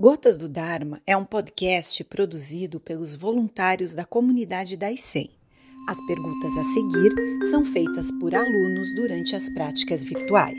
Gotas do Dharma é um podcast produzido pelos voluntários da comunidade da ICEM. As perguntas a seguir são feitas por alunos durante as práticas virtuais.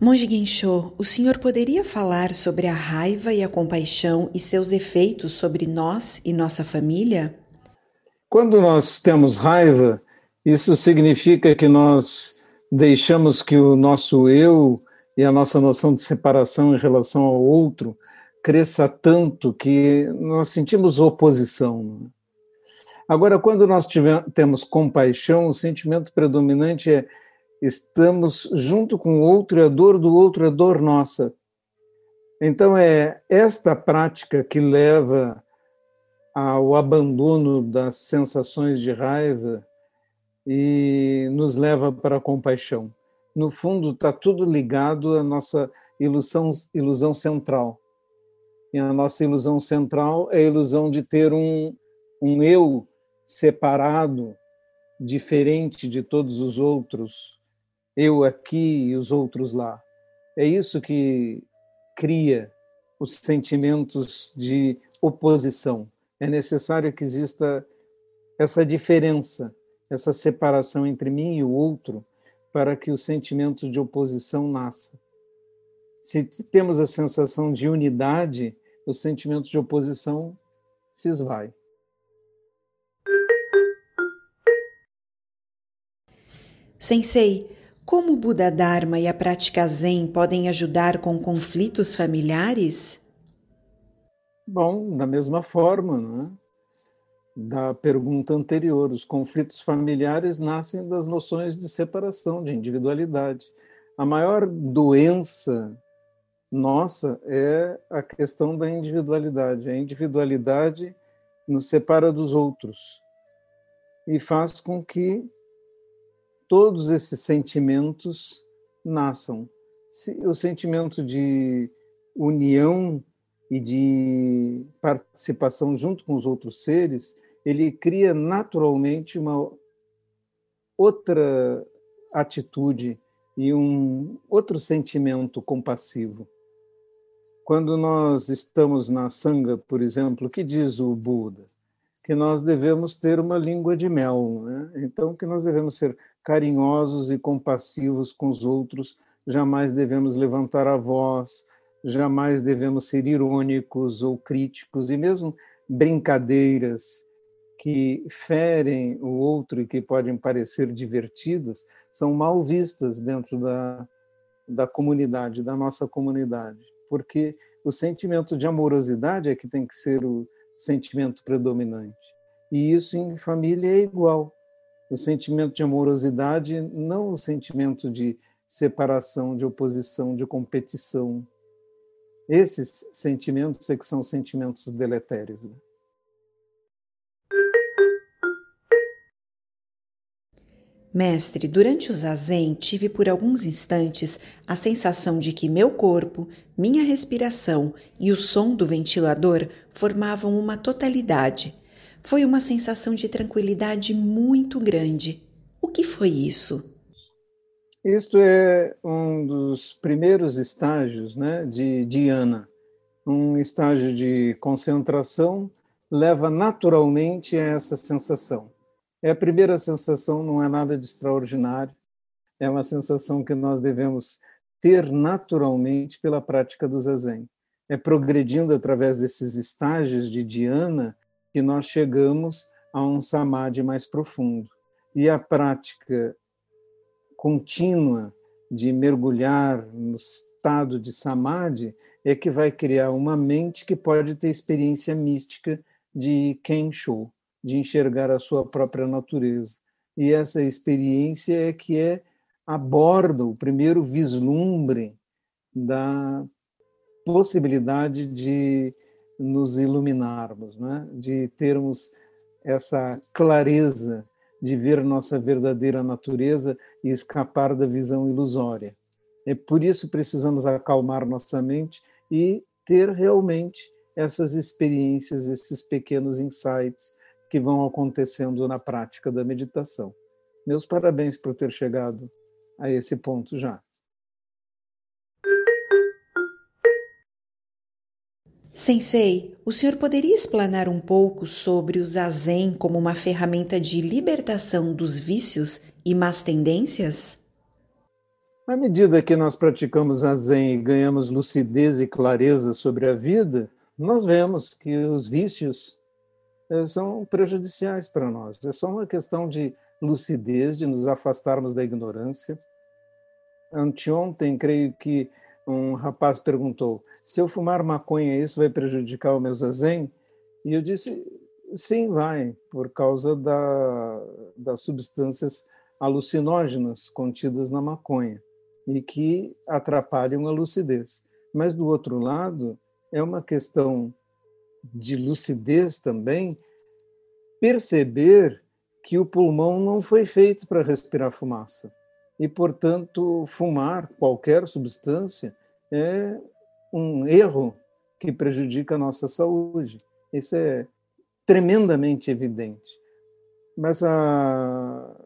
Monge Gensho, o senhor poderia falar sobre a raiva e a compaixão e seus efeitos sobre nós e nossa família? Quando nós temos raiva, isso significa que nós deixamos que o nosso eu e a nossa noção de separação em relação ao outro cresça tanto que nós sentimos oposição. Né? Agora, quando nós temos compaixão, o sentimento predominante é estamos junto com o outro e a dor do outro é dor nossa. Então, é esta prática que leva ao abandono das sensações de raiva e nos leva para a compaixão. No fundo, está tudo ligado à nossa ilusão, ilusão central. E a nossa ilusão central é a ilusão de ter um, um eu separado, diferente de todos os outros, eu aqui e os outros lá. É isso que cria os sentimentos de oposição. É necessário que exista essa diferença essa separação entre mim e o outro para que o sentimento de oposição nasça. Se temos a sensação de unidade, o sentimento de oposição se esvai. Sensei, como o Buda Dharma e a prática Zen podem ajudar com conflitos familiares? Bom, da mesma forma, não é? Da pergunta anterior. Os conflitos familiares nascem das noções de separação, de individualidade. A maior doença nossa é a questão da individualidade. A individualidade nos separa dos outros e faz com que todos esses sentimentos nasçam. O sentimento de união e de participação junto com os outros seres ele cria naturalmente uma outra atitude e um outro sentimento compassivo. Quando nós estamos na sanga, por exemplo, que diz o Buda? Que nós devemos ter uma língua de mel, né? então que nós devemos ser carinhosos e compassivos com os outros, jamais devemos levantar a voz, jamais devemos ser irônicos ou críticos e mesmo brincadeiras que ferem o outro e que podem parecer divertidas são mal vistas dentro da, da comunidade, da nossa comunidade, porque o sentimento de amorosidade é que tem que ser o sentimento predominante. E isso em família é igual. O sentimento de amorosidade, não o sentimento de separação, de oposição, de competição. Esses sentimentos é que são sentimentos deletérios. Mestre, durante o zazen tive por alguns instantes a sensação de que meu corpo, minha respiração e o som do ventilador formavam uma totalidade. Foi uma sensação de tranquilidade muito grande. O que foi isso? Isto é um dos primeiros estágios né, de Dhyana. Um estágio de concentração leva naturalmente a essa sensação. É a primeira sensação, não é nada de extraordinário, é uma sensação que nós devemos ter naturalmente pela prática do zazen. É progredindo através desses estágios de dhyana que nós chegamos a um samadhi mais profundo. E a prática contínua de mergulhar no estado de samadhi é que vai criar uma mente que pode ter experiência mística de Kensho, de enxergar a sua própria natureza. E essa experiência é que é aborda o primeiro vislumbre da possibilidade de nos iluminarmos, né? de termos essa clareza de ver nossa verdadeira natureza e escapar da visão ilusória. É por isso precisamos acalmar nossa mente e ter realmente essas experiências, esses pequenos insights que vão acontecendo na prática da meditação. Meus parabéns por ter chegado a esse ponto já. Sensei, o senhor poderia explanar um pouco sobre o zazen como uma ferramenta de libertação dos vícios e más tendências? À medida que nós praticamos zazen e ganhamos lucidez e clareza sobre a vida, nós vemos que os vícios são prejudiciais para nós. É só uma questão de lucidez, de nos afastarmos da ignorância. Anteontem, creio que um rapaz perguntou: se eu fumar maconha, isso vai prejudicar o meu zazen? E eu disse: sim, vai, por causa da, das substâncias alucinógenas contidas na maconha e que atrapalham a lucidez. Mas, do outro lado, é uma questão de lucidez também perceber que o pulmão não foi feito para respirar fumaça e, portanto, fumar qualquer substância é um erro que prejudica a nossa saúde. Isso é tremendamente evidente. Mas a,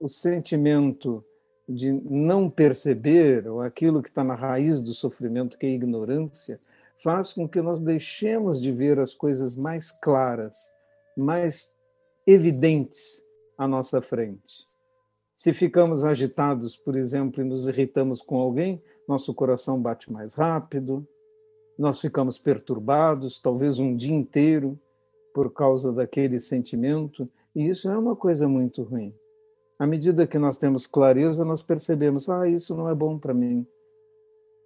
o sentimento de não perceber, ou aquilo que está na raiz do sofrimento, que é a ignorância, faz com que nós deixemos de ver as coisas mais claras, mais evidentes à nossa frente. Se ficamos agitados, por exemplo, e nos irritamos com alguém, nosso coração bate mais rápido, nós ficamos perturbados, talvez um dia inteiro, por causa daquele sentimento, e isso é uma coisa muito ruim. À medida que nós temos clareza, nós percebemos: ah, isso não é bom para mim,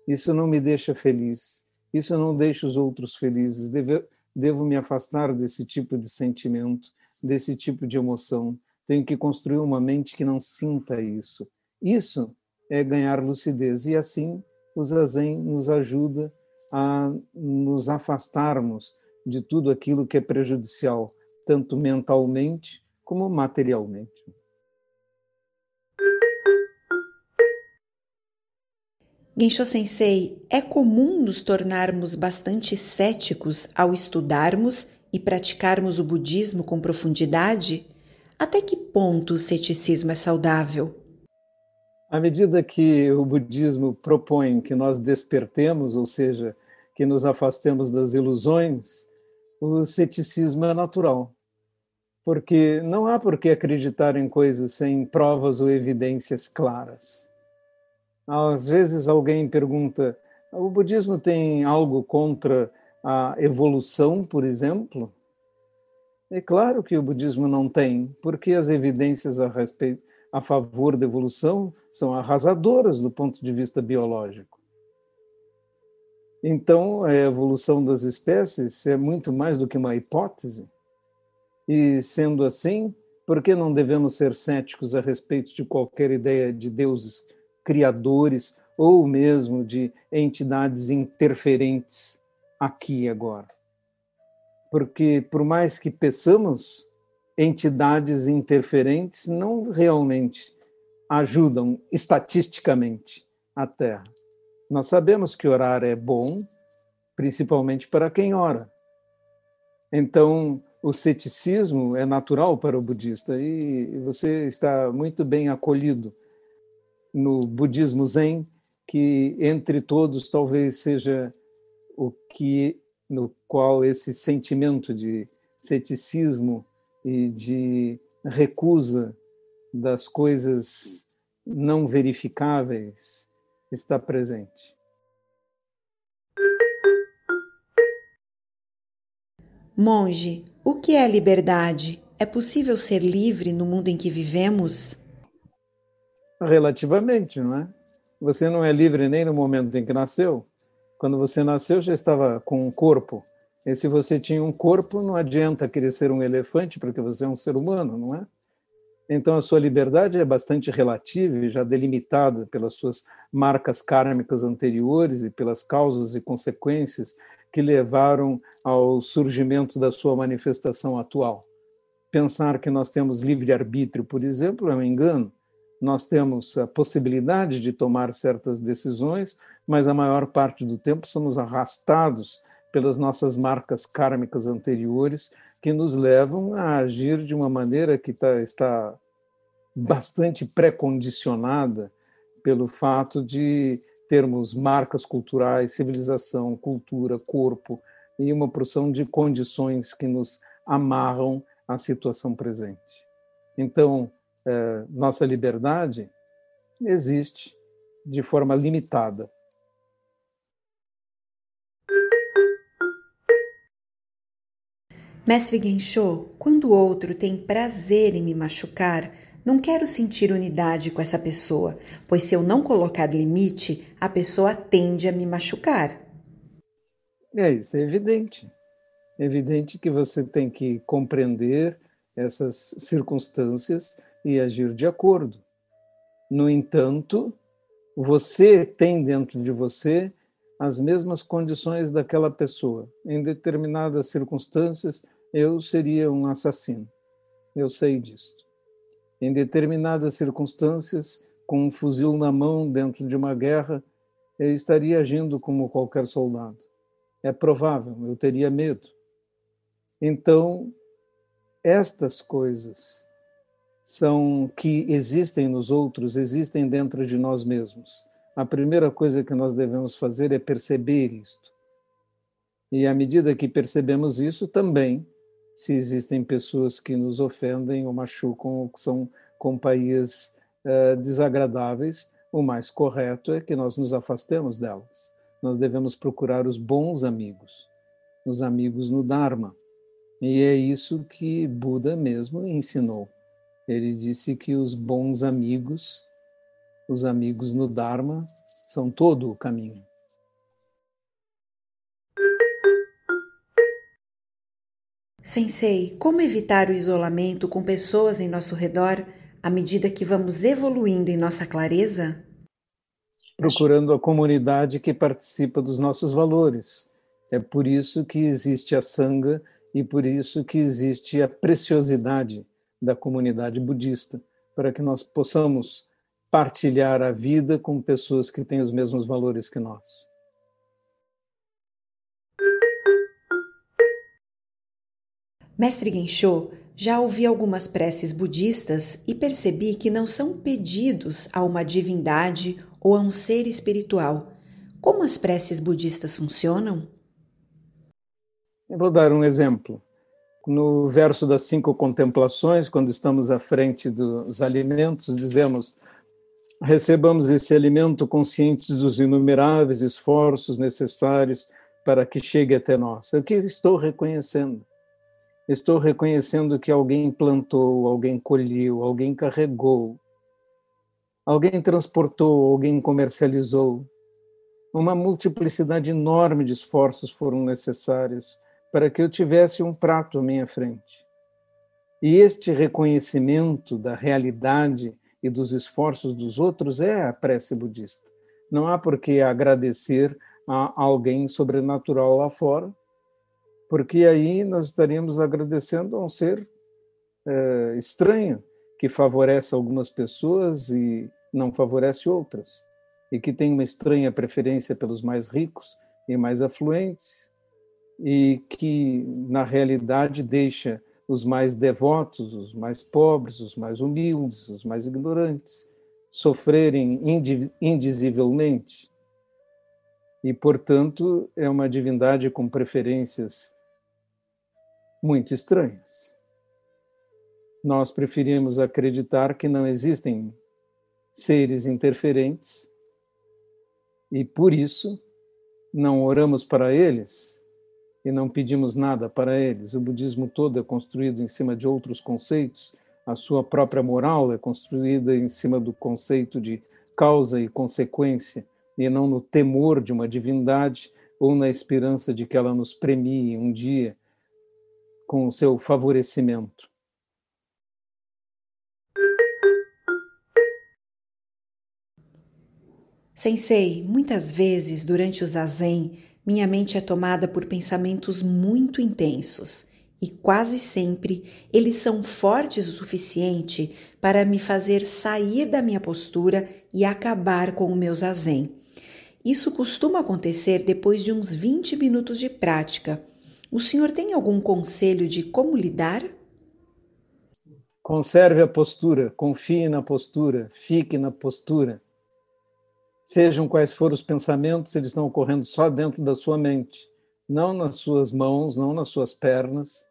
isso não me deixa feliz, isso não deixa os outros felizes, devo, devo me afastar desse tipo de sentimento, desse tipo de emoção tenho que construir uma mente que não sinta isso. Isso é ganhar lucidez. E assim o Zazen nos ajuda a nos afastarmos de tudo aquilo que é prejudicial, tanto mentalmente como materialmente. Gensho Sensei, é comum nos tornarmos bastante céticos ao estudarmos e praticarmos o budismo com profundidade? Até que ponto o ceticismo é saudável? À medida que o budismo propõe que nós despertemos, ou seja, que nos afastemos das ilusões, o ceticismo é natural. Porque não há por que acreditar em coisas sem provas ou evidências claras. Às vezes alguém pergunta: o budismo tem algo contra a evolução, por exemplo? É claro que o budismo não tem, porque as evidências a respeito a favor da evolução são arrasadoras do ponto de vista biológico. Então, a evolução das espécies é muito mais do que uma hipótese. E sendo assim, por que não devemos ser céticos a respeito de qualquer ideia de deuses criadores ou mesmo de entidades interferentes aqui e agora? porque por mais que peçamos, entidades interferentes não realmente ajudam estatisticamente a Terra. Nós sabemos que orar é bom, principalmente para quem ora. Então, o ceticismo é natural para o budista e você está muito bem acolhido no budismo zen, que entre todos talvez seja o que no qual esse sentimento de ceticismo e de recusa das coisas não verificáveis está presente. Monge, o que é liberdade? É possível ser livre no mundo em que vivemos? Relativamente, não é? Você não é livre nem no momento em que nasceu, quando você nasceu, já estava com um corpo. E se você tinha um corpo, não adianta querer ser um elefante, porque você é um ser humano, não é? Então, a sua liberdade é bastante relativa e já delimitada pelas suas marcas kármicas anteriores e pelas causas e consequências que levaram ao surgimento da sua manifestação atual. Pensar que nós temos livre-arbítrio, por exemplo, é um engano nós temos a possibilidade de tomar certas decisões, mas a maior parte do tempo somos arrastados pelas nossas marcas kármicas anteriores, que nos levam a agir de uma maneira que tá, está bastante pré-condicionada pelo fato de termos marcas culturais, civilização, cultura, corpo e uma porção de condições que nos amarram à situação presente. Então, é, nossa liberdade existe de forma limitada. Mestre Gensho, quando o outro tem prazer em me machucar, não quero sentir unidade com essa pessoa, pois se eu não colocar limite, a pessoa tende a me machucar. É isso, é evidente. É evidente que você tem que compreender essas circunstâncias e agir de acordo. No entanto, você tem dentro de você as mesmas condições daquela pessoa. Em determinadas circunstâncias, eu seria um assassino. Eu sei disso em determinadas circunstâncias, com um fuzil na mão dentro de uma guerra, eu estaria agindo como qualquer soldado. É provável, eu teria medo. Então, estas coisas são que existem nos outros, existem dentro de nós mesmos. A primeira coisa que nós devemos fazer é perceber isto. E à medida que percebemos isso, também se existem pessoas que nos ofendem ou machucam ou que são companhias uh, desagradáveis, o mais correto é que nós nos afastemos delas. Nós devemos procurar os bons amigos, os amigos no Dharma. E é isso que Buda mesmo ensinou. Ele disse que os bons amigos, os amigos no Dharma, são todo o caminho. Sensei, como evitar o isolamento com pessoas em nosso redor à medida que vamos evoluindo em nossa clareza? Procurando a comunidade que participa dos nossos valores. É por isso que existe a Sangha e por isso que existe a preciosidade da comunidade budista, para que nós possamos partilhar a vida com pessoas que têm os mesmos valores que nós. Mestre Gensho, já ouvi algumas preces budistas e percebi que não são pedidos a uma divindade ou a um ser espiritual. Como as preces budistas funcionam? Eu vou dar um exemplo. No verso das cinco contemplações, quando estamos à frente dos alimentos, dizemos: recebamos esse alimento conscientes dos inumeráveis esforços necessários para que chegue até nós. É o que estou reconhecendo Estou reconhecendo que alguém plantou, alguém colheu, alguém carregou, alguém transportou, alguém comercializou. Uma multiplicidade enorme de esforços foram necessários para que eu tivesse um prato à minha frente. E este reconhecimento da realidade e dos esforços dos outros é a prece budista. Não há por que agradecer a alguém sobrenatural lá fora, porque aí nós estaríamos agradecendo a um ser é, estranho, que favorece algumas pessoas e não favorece outras, e que tem uma estranha preferência pelos mais ricos e mais afluentes, e que, na realidade, deixa os mais devotos, os mais pobres, os mais humildes, os mais ignorantes, sofrerem indizivelmente. E, portanto, é uma divindade com preferências muito estranhas. Nós preferimos acreditar que não existem seres interferentes e por isso não oramos para eles e não pedimos nada para eles. O budismo todo é construído em cima de outros conceitos, a sua própria moral é construída em cima do conceito de causa e consequência e não no temor de uma divindade ou na esperança de que ela nos premie um dia com o seu favorecimento. Sensei, muitas vezes durante o zazen, minha mente é tomada por pensamentos muito intensos e quase sempre eles são fortes o suficiente para me fazer sair da minha postura e acabar com o meu zazen. Isso costuma acontecer depois de uns 20 minutos de prática, o senhor tem algum conselho de como lidar? Conserve a postura, confie na postura, fique na postura. Sejam quais forem os pensamentos, eles estão ocorrendo só dentro da sua mente, não nas suas mãos, não nas suas pernas.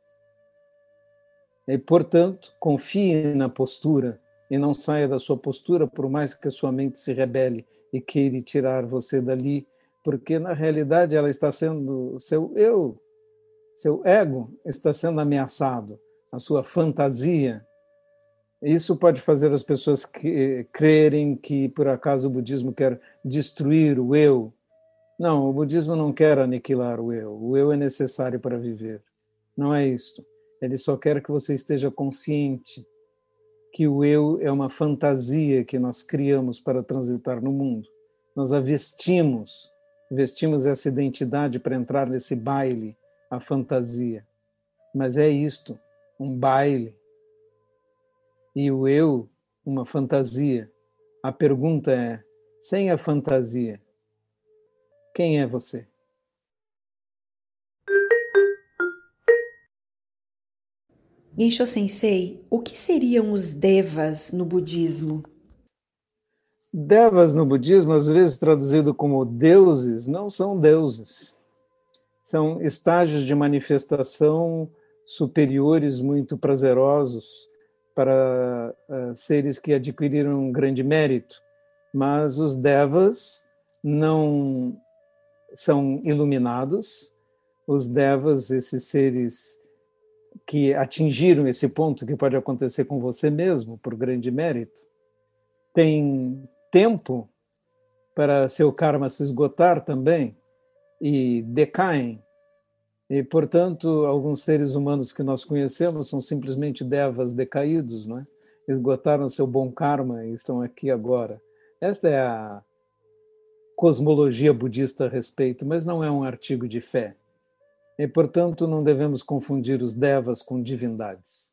E, portanto, confie na postura e não saia da sua postura, por mais que a sua mente se rebele e queira tirar você dali, porque na realidade ela está sendo, seu eu, seu ego está sendo ameaçado, a sua fantasia. Isso pode fazer as pessoas que, crerem que por acaso o budismo quer destruir o eu. Não, o budismo não quer aniquilar o eu. O eu é necessário para viver. Não é isto. Ele só quer que você esteja consciente que o eu é uma fantasia que nós criamos para transitar no mundo. Nós a vestimos, vestimos essa identidade para entrar nesse baile, a fantasia. Mas é isto, um baile. E o eu, uma fantasia. A pergunta é: sem a fantasia, quem é você? Gensho Sensei, o que seriam os devas no budismo? Devas no budismo, às vezes traduzido como deuses, não são deuses. São estágios de manifestação superiores muito prazerosos para uh, seres que adquiriram um grande mérito. Mas os devas não são iluminados. Os devas, esses seres que atingiram esse ponto que pode acontecer com você mesmo por grande mérito, tem tempo para seu karma se esgotar também e decaem. E, portanto, alguns seres humanos que nós conhecemos são simplesmente devas decaídos, não é? esgotaram seu bom karma e estão aqui agora. Esta é a cosmologia budista a respeito, mas não é um artigo de fé. E, portanto, não devemos confundir os devas com divindades.